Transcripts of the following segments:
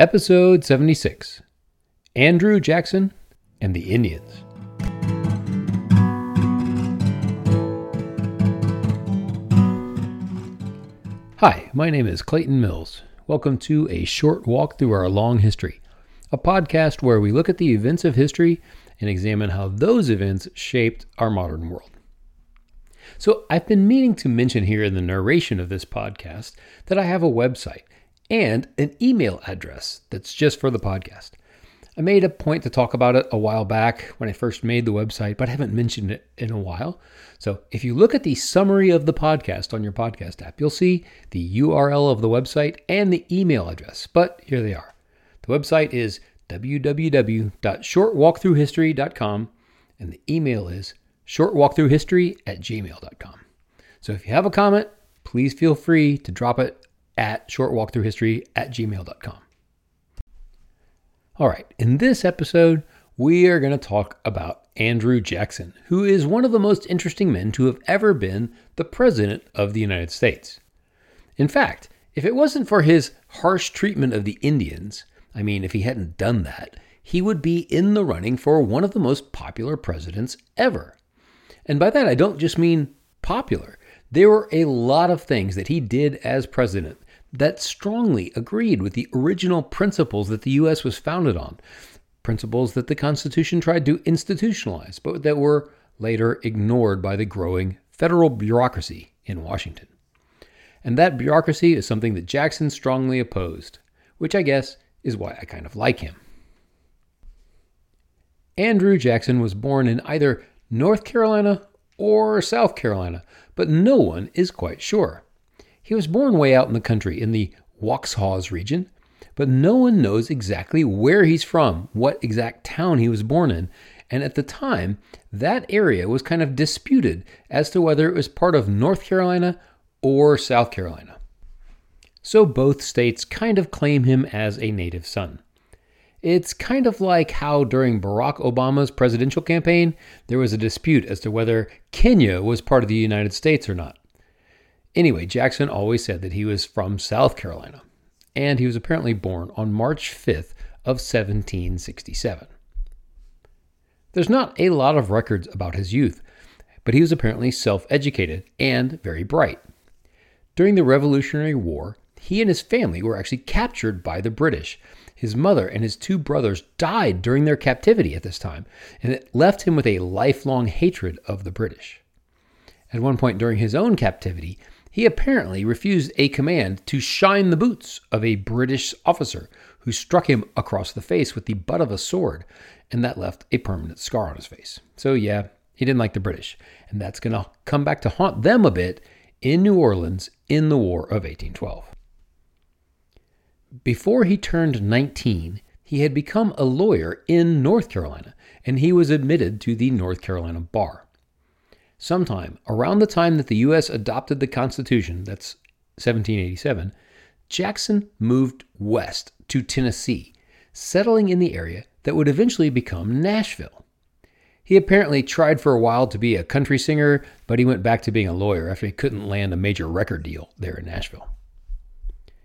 Episode 76 Andrew Jackson and the Indians. Hi, my name is Clayton Mills. Welcome to a short walk through our long history, a podcast where we look at the events of history and examine how those events shaped our modern world. So, I've been meaning to mention here in the narration of this podcast that I have a website and an email address that's just for the podcast. I made a point to talk about it a while back when I first made the website, but I haven't mentioned it in a while. So if you look at the summary of the podcast on your podcast app, you'll see the URL of the website and the email address. But here they are. The website is www.shortwalkthroughhistory.com and the email is shortwalkthroughhistory at gmail.com. So if you have a comment, please feel free to drop it at shortwalkthroughhistory at gmail.com. All right, in this episode, we are going to talk about Andrew Jackson, who is one of the most interesting men to have ever been the President of the United States. In fact, if it wasn't for his harsh treatment of the Indians, I mean, if he hadn't done that, he would be in the running for one of the most popular presidents ever. And by that, I don't just mean popular. There were a lot of things that he did as president that strongly agreed with the original principles that the U.S. was founded on, principles that the Constitution tried to institutionalize, but that were later ignored by the growing federal bureaucracy in Washington. And that bureaucracy is something that Jackson strongly opposed, which I guess is why I kind of like him. Andrew Jackson was born in either North Carolina or South Carolina, but no one is quite sure. He was born way out in the country in the Waxhaws region, but no one knows exactly where he's from, what exact town he was born in. And at the time, that area was kind of disputed as to whether it was part of North Carolina or South Carolina. So both states kind of claim him as a native son. It's kind of like how during Barack Obama's presidential campaign, there was a dispute as to whether Kenya was part of the United States or not. Anyway, Jackson always said that he was from South Carolina, and he was apparently born on March 5th of 1767. There's not a lot of records about his youth, but he was apparently self-educated and very bright. During the Revolutionary War, he and his family were actually captured by the British. His mother and his two brothers died during their captivity at this time, and it left him with a lifelong hatred of the British. At one point during his own captivity, he apparently refused a command to shine the boots of a British officer who struck him across the face with the butt of a sword, and that left a permanent scar on his face. So, yeah, he didn't like the British, and that's going to come back to haunt them a bit in New Orleans in the War of 1812. Before he turned 19, he had become a lawyer in North Carolina, and he was admitted to the North Carolina bar. Sometime around the time that the U.S. adopted the Constitution, that's 1787, Jackson moved west to Tennessee, settling in the area that would eventually become Nashville. He apparently tried for a while to be a country singer, but he went back to being a lawyer after he couldn't land a major record deal there in Nashville.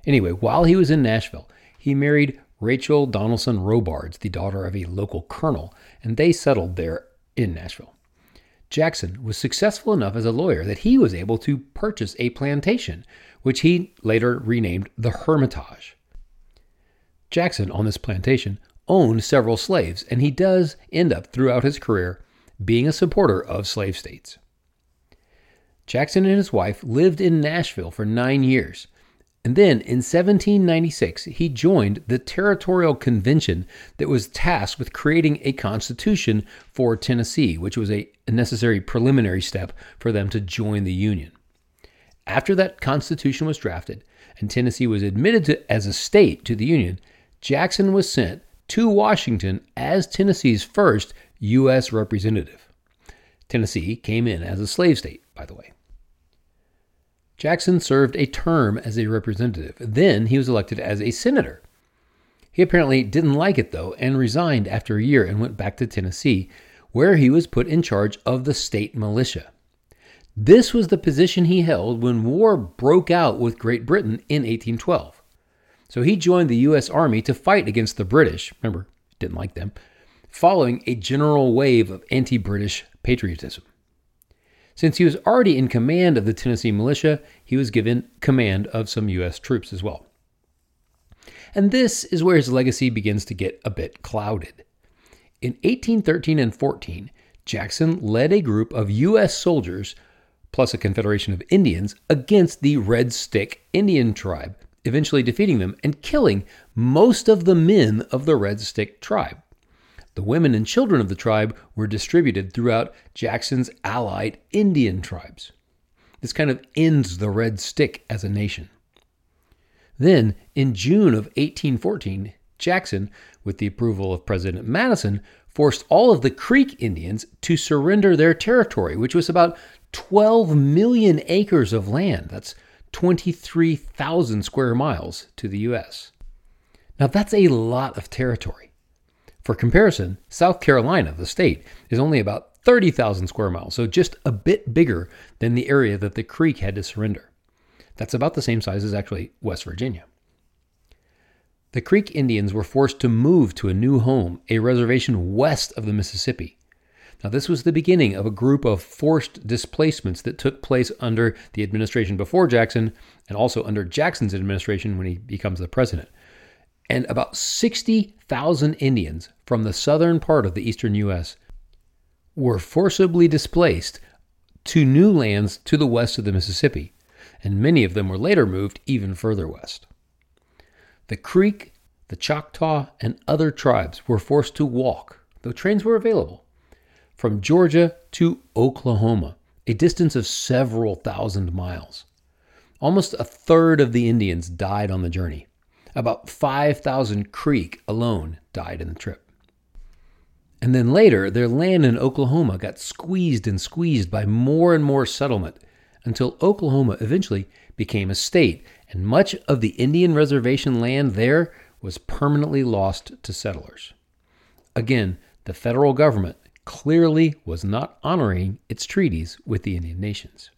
Anyway, while he was in Nashville, he married Rachel Donelson Robards, the daughter of a local colonel, and they settled there in Nashville. Jackson was successful enough as a lawyer that he was able to purchase a plantation, which he later renamed the Hermitage. Jackson, on this plantation, owned several slaves, and he does end up throughout his career being a supporter of slave states. Jackson and his wife lived in Nashville for nine years, and then in 1796, he joined the Territorial Convention that was tasked with creating a constitution for Tennessee, which was a necessary preliminary step for them to join the Union. After that constitution was drafted and Tennessee was admitted to, as a state to the Union, Jackson was sent to Washington as Tennessee's first U.S. representative. Tennessee came in as a slave state, by the way. Jackson served a term as a representative. Then he was elected as a senator. He apparently didn't like it, though, and resigned after a year and went back to Tennessee, where he was put in charge of the state militia. This was the position he held when war broke out with Great Britain in 1812. So he joined the U.S. Army to fight against the British. Remember, didn't like them, following a general wave of anti British patriotism. Since he was already in command of the Tennessee militia, he was given command of some U.S. troops as well. And this is where his legacy begins to get a bit clouded. In 1813 and 14, Jackson led a group of U.S. soldiers, plus a confederation of Indians, against the Red Stick Indian tribe, eventually defeating them and killing most of the men of the Red Stick tribe. The women and children of the tribe were distributed throughout Jackson's allied Indian tribes. This kind of ends the Red Stick as a nation. Then, in June of 1814, Jackson, with the approval of President Madison, forced all of the Creek Indians to surrender their territory, which was about 12 million acres of land. That's 23,000 square miles to the U.S. Now, that's a lot of territory. For comparison, South Carolina, the state, is only about 30,000 square miles, so just a bit bigger than the area that the Creek had to surrender. That's about the same size as actually West Virginia. The Creek Indians were forced to move to a new home, a reservation west of the Mississippi. Now, this was the beginning of a group of forced displacements that took place under the administration before Jackson and also under Jackson's administration when he becomes the president and about 60,000 Indians from the southern part of the eastern U.S. were forcibly displaced to new lands to the west of the Mississippi, and many of them were later moved even further west. The Creek, the Choctaw, and other tribes were forced to walk, though trains were available, from Georgia to Oklahoma, a distance of several thousand miles. Almost a third of the Indians died on the journey. About 5,000 Creek alone died in the trip. And then later, their land in Oklahoma got squeezed and squeezed by more and more settlement until Oklahoma eventually became a state, and much of the Indian reservation land there was permanently lost to settlers. Again, the federal government clearly was not honoring its treaties with the Indian nations.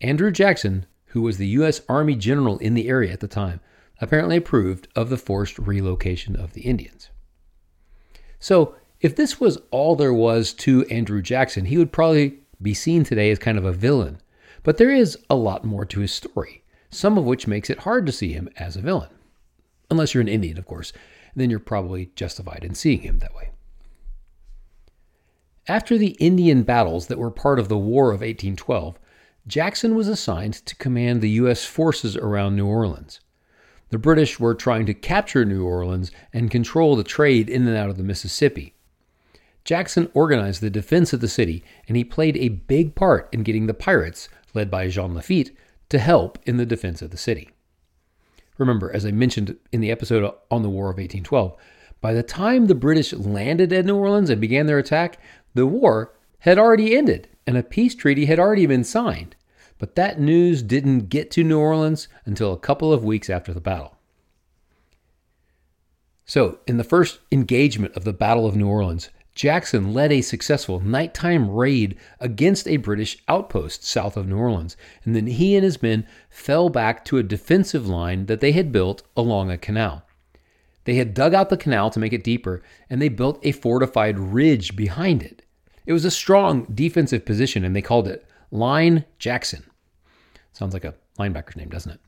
Andrew Jackson, who was the U.S. Army general in the area at the time, apparently approved of the forced relocation of the Indians. So, if this was all there was to Andrew Jackson, he would probably be seen today as kind of a villain. But there is a lot more to his story, some of which makes it hard to see him as a villain. Unless you're an Indian, of course, then you're probably justified in seeing him that way. After the Indian battles that were part of the War of 1812, Jackson was assigned to command the U.S. forces around New Orleans. The British were trying to capture New Orleans and control the trade in and out of the Mississippi. Jackson organized the defense of the city, and he played a big part in getting the pirates, led by Jean Lafitte, to help in the defense of the city. Remember, as I mentioned in the episode on the War of 1812, by the time the British landed at New Orleans and began their attack, the war had already ended and a peace treaty had already been signed. But that news didn't get to New Orleans until a couple of weeks after the battle. So, in the first engagement of the Battle of New Orleans, Jackson led a successful nighttime raid against a British outpost south of New Orleans, and then he and his men fell back to a defensive line that they had built along a canal. They had dug out the canal to make it deeper, and they built a fortified ridge behind it. It was a strong defensive position, and they called it Line Jackson. Sounds like a linebacker's name, doesn't it?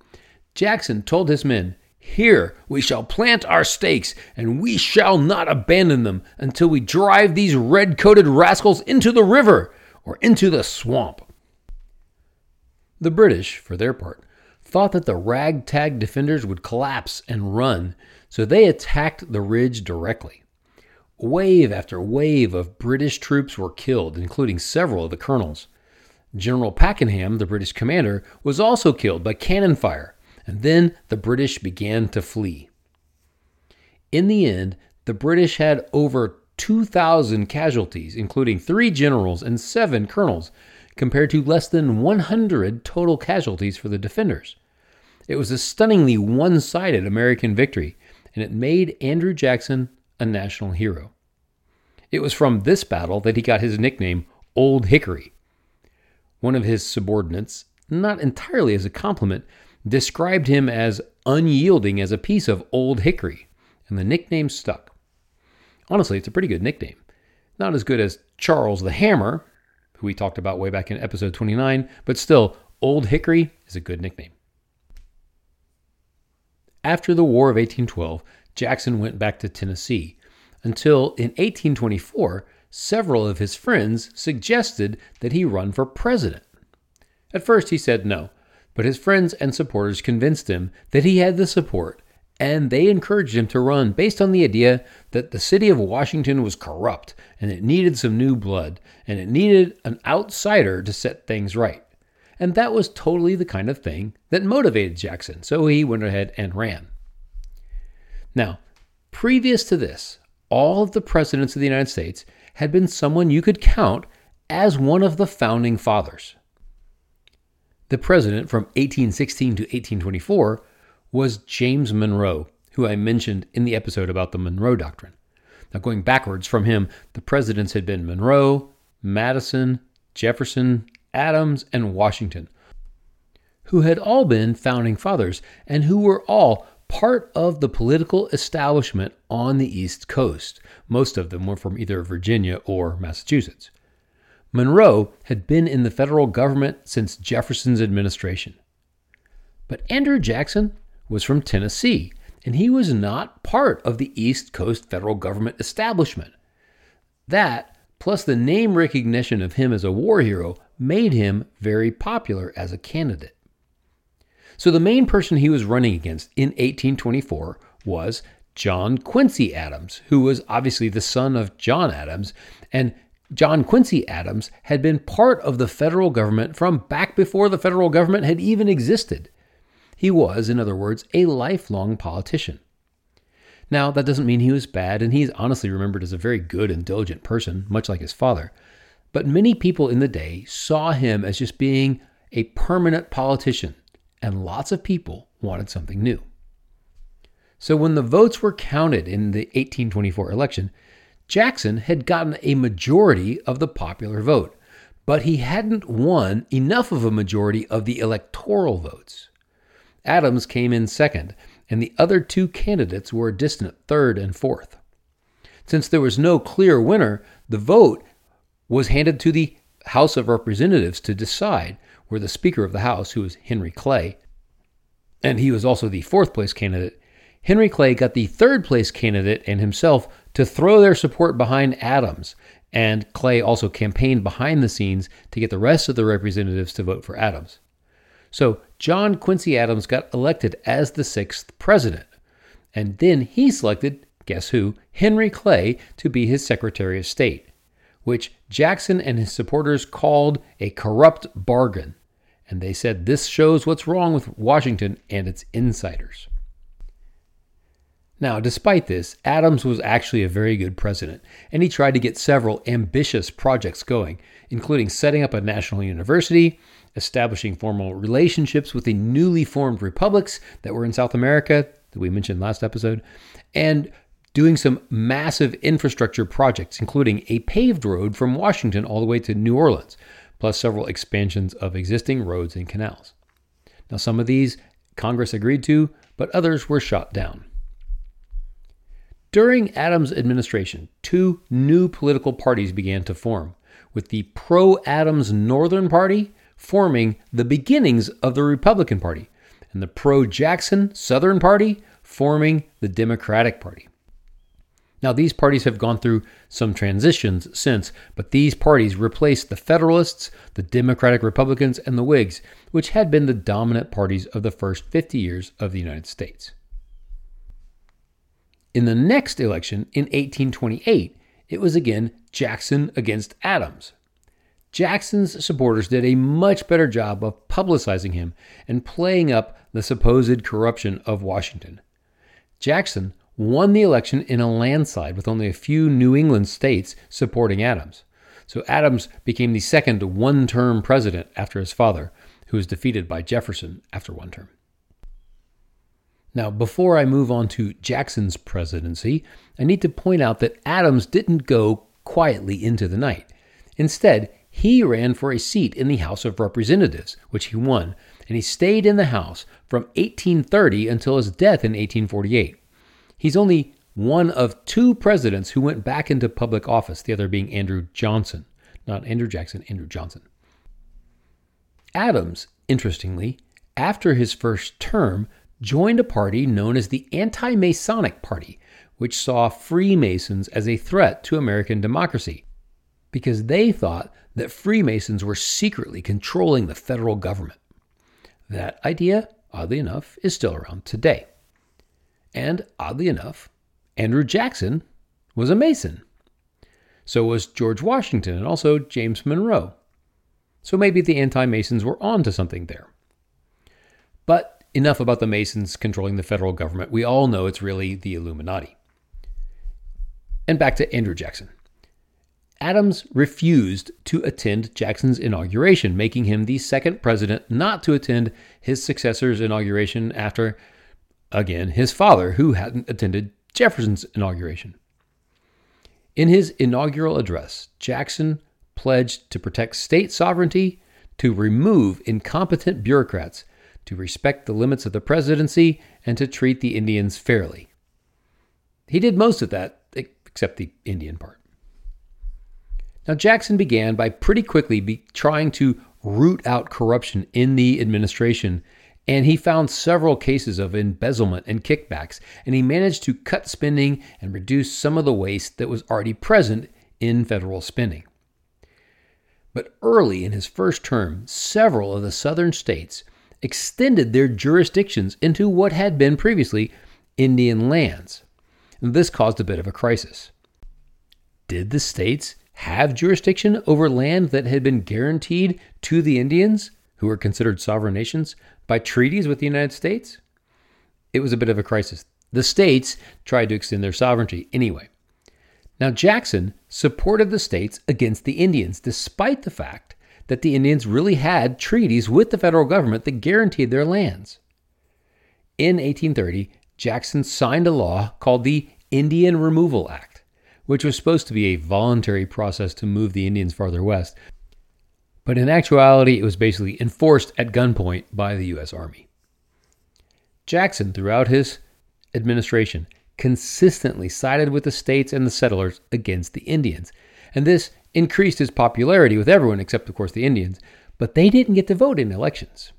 Jackson told his men, Here we shall plant our stakes, and we shall not abandon them until we drive these red coated rascals into the river or into the swamp. The British, for their part, thought that the ragtag defenders would collapse and run, so they attacked the ridge directly. Wave after wave of British troops were killed, including several of the colonels. General Pakenham, the British commander, was also killed by cannon fire, and then the British began to flee. In the end, the British had over 2,000 casualties, including three generals and seven colonels, compared to less than 100 total casualties for the defenders. It was a stunningly one sided American victory, and it made Andrew Jackson a national hero. It was from this battle that he got his nickname, Old Hickory. One of his subordinates, not entirely as a compliment, described him as unyielding as a piece of old hickory, and the nickname stuck. Honestly, it's a pretty good nickname. Not as good as Charles the Hammer, who we talked about way back in episode 29, but still, Old Hickory is a good nickname. After the War of 1812, Jackson went back to Tennessee until in 1824, several of his friends suggested that he run for president. At first, he said no, but his friends and supporters convinced him that he had the support, and they encouraged him to run based on the idea that the city of Washington was corrupt and it needed some new blood, and it needed an outsider to set things right. And that was totally the kind of thing that motivated Jackson, so he went ahead and ran. Now, previous to this, all of the presidents of the United States had been someone you could count as one of the founding fathers. The president from 1816 to 1824 was James Monroe, who I mentioned in the episode about the Monroe Doctrine. Now, going backwards from him, the presidents had been Monroe, Madison, Jefferson, Adams, and Washington, who had all been founding fathers and who were all part of the political establishment on the East Coast. Most of them were from either Virginia or Massachusetts. Monroe had been in the federal government since Jefferson's administration. But Andrew Jackson was from Tennessee, and he was not part of the East Coast federal government establishment. That, plus the name recognition of him as a war hero, made him very popular as a candidate. So the main person he was running against in 1824 was John Quincy Adams, who was obviously the son of John Adams, and John Quincy Adams had been part of the federal government from back before the federal government had even existed. He was, in other words, a lifelong politician. Now, that doesn't mean he was bad, and he's honestly remembered as a very good and diligent person, much like his father. But many people in the day saw him as just being a permanent politician, and lots of people wanted something new. So when the votes were counted in the 1824 election, Jackson had gotten a majority of the popular vote, but he hadn't won enough of a majority of the electoral votes. Adams came in second, and the other two candidates were a distant third and fourth. Since there was no clear winner, the vote was handed to the House of Representatives to decide, where the Speaker of the House, who was Henry Clay, and he was also the fourth place candidate, Henry Clay got the third place candidate and himself to throw their support behind Adams, and Clay also campaigned behind the scenes to get the rest of the representatives to vote for Adams. So John Quincy Adams got elected as the sixth president, and then he selected, guess who, Henry Clay to be his Secretary of State, which Jackson and his supporters called a corrupt bargain. And they said this shows what's wrong with Washington and its insiders. Now, despite this, Adams was actually a very good president, and he tried to get several ambitious projects going, including setting up a national university, establishing formal relationships with the newly formed republics that were in South America, that we mentioned last episode, and doing some massive infrastructure projects, including a paved road from Washington all the way to New Orleans, plus several expansions of existing roads and canals. Now, some of these Congress agreed to, but others were shot down. During Adams' administration, two new political parties began to form, with the pro Adams Northern Party forming the beginnings of the Republican Party, and the pro Jackson Southern Party forming the Democratic Party. Now, these parties have gone through some transitions since, but these parties replaced the Federalists, the Democratic Republicans, and the Whigs, which had been the dominant parties of the first 50 years of the United States. In the next election in 1828, it was again Jackson against Adams. Jackson's supporters did a much better job of publicizing him and playing up the supposed corruption of Washington. Jackson won the election in a landslide with only a few New England states supporting Adams. So Adams became the second one term president after his father, who was defeated by Jefferson after one term. Now, before I move on to Jackson's presidency, I need to point out that Adams didn't go quietly into the night. Instead, he ran for a seat in the House of Representatives, which he won, and he stayed in the House from 1830 until his death in 1848. He's only one of two presidents who went back into public office, the other being Andrew Johnson. Not Andrew Jackson, Andrew Johnson. Adams, interestingly, after his first term, joined a party known as the Anti Masonic Party, which saw Freemasons as a threat to American democracy because they thought that Freemasons were secretly controlling the federal government. That idea, oddly enough, is still around today. And oddly enough, Andrew Jackson was a Mason. So was George Washington and also James Monroe. So maybe the anti Masons were on to something there. But enough about the Masons controlling the federal government. We all know it's really the Illuminati. And back to Andrew Jackson. Adams refused to attend Jackson's inauguration, making him the second president not to attend his successor's inauguration after, again, his father, who hadn't attended Jefferson's inauguration. In his inaugural address, Jackson pledged to protect state sovereignty, to remove incompetent bureaucrats, to respect the limits of the presidency, and to treat the Indians fairly. He did most of that, except the Indian part. Now, Jackson began by pretty quickly trying to root out corruption in the administration, and he found several cases of embezzlement and kickbacks, and he managed to cut spending and reduce some of the waste that was already present in federal spending. But early in his first term, several of the southern states extended their jurisdictions into what had been previously Indian lands. This caused a bit of a crisis. Did the states have jurisdiction over land that had been guaranteed to the Indians, who were considered sovereign nations, by treaties with the United States? It was a bit of a crisis. The states tried to extend their sovereignty anyway. Now, Jackson supported the states against the Indians, despite the fact that the Indians really had treaties with the federal government that guaranteed their lands. In 1830, Jackson signed a law called the Indian Removal Act which was supposed to be a voluntary process to move the Indians farther west. But in actuality, it was basically enforced at gunpoint by the U.S. Army. Jackson, throughout his administration, consistently sided with the states and the settlers against the Indians. And this increased his popularity with everyone except, of course, the Indians, but they didn't get to vote in elections.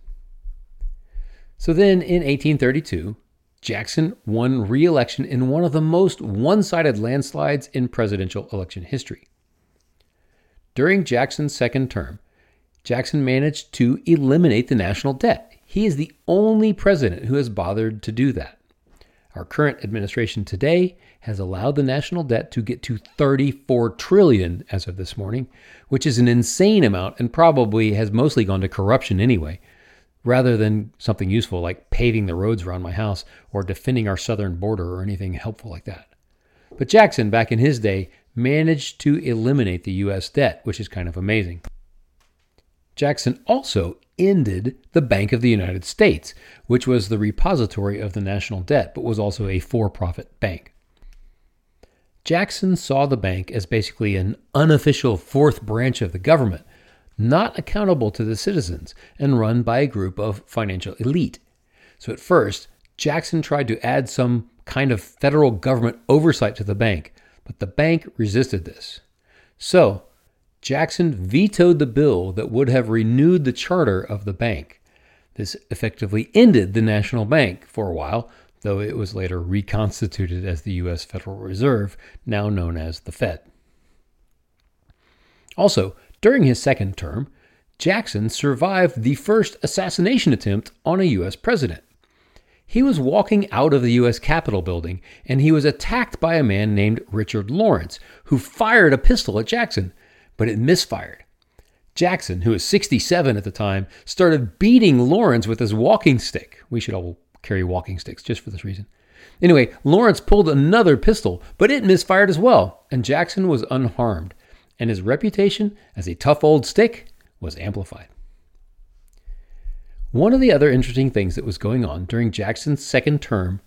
So then in 1832, Jackson won re election in one of the most one sided landslides in presidential election history. During Jackson's second term, Jackson managed to eliminate the national debt. He is the only president who has bothered to do that. Our current administration today has allowed the national debt to get to 34 trillion as of this morning, which is an insane amount and probably has mostly gone to corruption anyway rather than something useful like paving the roads around my house or defending our southern border or anything helpful like that. But Jackson, back in his day, managed to eliminate the U.S. debt, which is kind of amazing. Jackson also ended the Bank of the United States, which was the repository of the national debt, but was also a for profit bank. Jackson saw the bank as basically an unofficial fourth branch of the government not accountable to the citizens and run by a group of financial elite. So at first, Jackson tried to add some kind of federal government oversight to the bank, but the bank resisted this. So, Jackson vetoed the bill that would have renewed the charter of the bank. This effectively ended the national bank for a while, though it was later reconstituted as the U.S. Federal Reserve, now known as the Fed. Also, during his second term, Jackson survived the first assassination attempt on a U.S. president. He was walking out of the U.S. Capitol building and he was attacked by a man named Richard Lawrence, who fired a pistol at Jackson, but it misfired. Jackson, who was 67 at the time, started beating Lawrence with his walking stick. We should all carry walking sticks just for this reason. Anyway, Lawrence pulled another pistol, but it misfired as well, and Jackson was unharmed and his reputation as a tough old stick was amplified. One of the other interesting things that was going on during Jackson's second term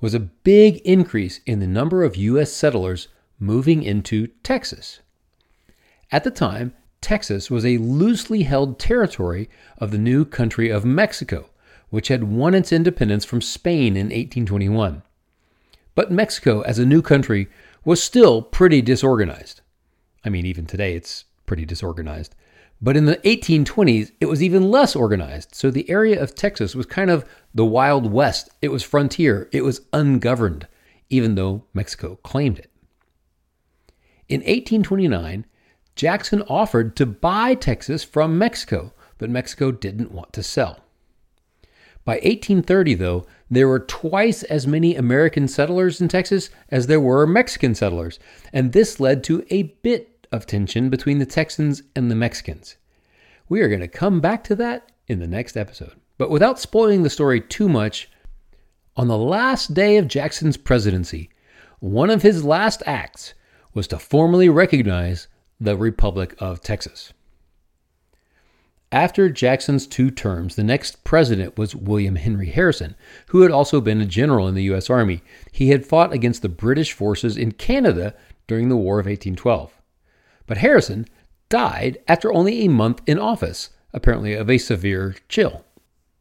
was a big increase in the number of U.S. settlers moving into Texas. At the time, Texas was a loosely held territory of the new country of Mexico, which had won its independence from Spain in 1821. But Mexico, as a new country, was still pretty disorganized. I mean, even today it's pretty disorganized. But in the 1820s, it was even less organized. So the area of Texas was kind of the Wild West. It was frontier, it was ungoverned, even though Mexico claimed it. In 1829, Jackson offered to buy Texas from Mexico, but Mexico didn't want to sell. By 1830, though, there were twice as many American settlers in Texas as there were Mexican settlers, and this led to a bit of tension between the Texans and the Mexicans. We are going to come back to that in the next episode. But without spoiling the story too much, on the last day of Jackson's presidency, one of his last acts was to formally recognize the Republic of Texas. After Jackson's two terms, the next president was William Henry Harrison, who had also been a general in the U.S. Army. He had fought against the British forces in Canada during the War of 1812. But Harrison died after only a month in office, apparently of a severe chill.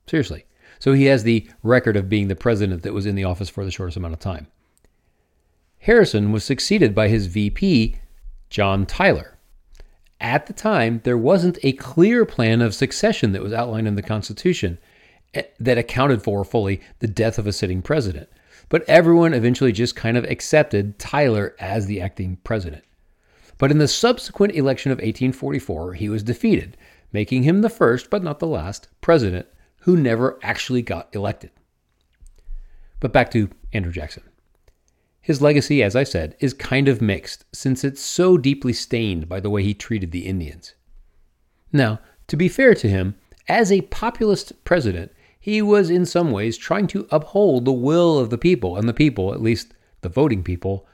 Seriously. So he has the record of being the president that was in the office for the shortest amount of time. Harrison was succeeded by his VP, John Tyler. At the time, there wasn't a clear plan of succession that was outlined in the Constitution eh, that accounted for fully the death of a sitting president. But everyone eventually just kind of accepted Tyler as the acting president. But in the subsequent election of 1844, he was defeated, making him the first, but not the last, president who never actually got elected. But back to Andrew Jackson. His legacy, as I said, is kind of mixed since it's so deeply stained by the way he treated the Indians. Now, to be fair to him, as a populist president, he was in some ways trying to uphold the will of the people, and the people, at least the voting people,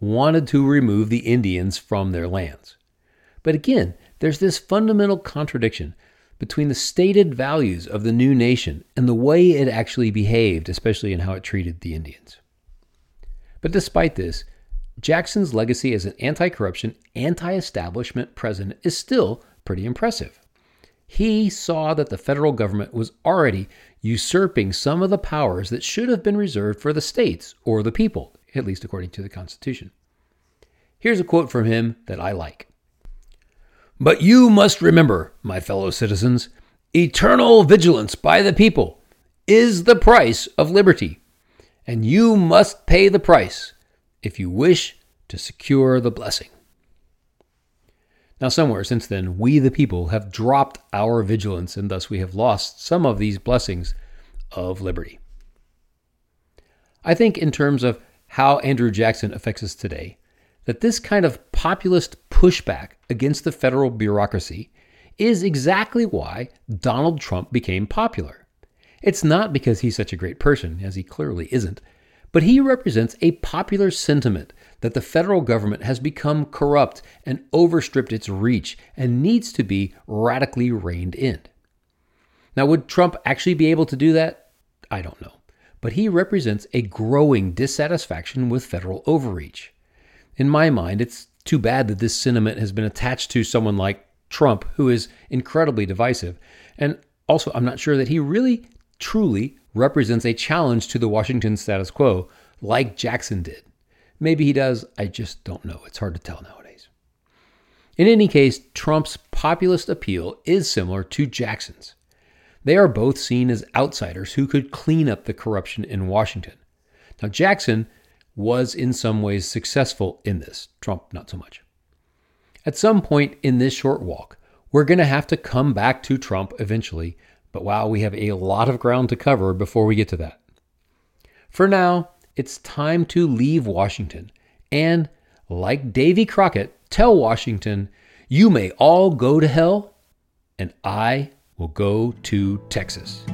wanted to remove the Indians from their lands. But again, there's this fundamental contradiction between the stated values of the new nation and the way it actually behaved, especially in how it treated the Indians. But despite this, Jackson's legacy as an anti corruption, anti establishment president is still pretty impressive. He saw that the federal government was already usurping some of the powers that should have been reserved for the states or the people, at least according to the Constitution. Here's a quote from him that I like. But you must remember, my fellow citizens, eternal vigilance by the people is the price of liberty and you must pay the price if you wish to secure the blessing. Now, somewhere since then, we the people have dropped our vigilance, and thus we have lost some of these blessings of liberty. I think, in terms of how Andrew Jackson affects us today, that this kind of populist pushback against the federal bureaucracy is exactly why Donald Trump became popular. It's not because he's such a great person, as he clearly isn't, but he represents a popular sentiment that the federal government has become corrupt and overstripped its reach and needs to be radically reined in. Now, would Trump actually be able to do that? I don't know. But he represents a growing dissatisfaction with federal overreach. In my mind, it's too bad that this sentiment has been attached to someone like Trump, who is incredibly divisive. And also, I'm not sure that he really truly represents a challenge to the Washington status quo, like Jackson did. Maybe he does, I just don't know. It's hard to tell nowadays. In any case, Trump's populist appeal is similar to Jackson's. They are both seen as outsiders who could clean up the corruption in Washington. Now, Jackson was in some ways successful in this, Trump not so much. At some point in this short walk, we're going to have to come back to Trump eventually but wow, we have a lot of ground to cover before we get to that. For now, it's time to leave Washington and, like Davy Crockett, tell Washington, you may all go to hell, and I will go to Texas.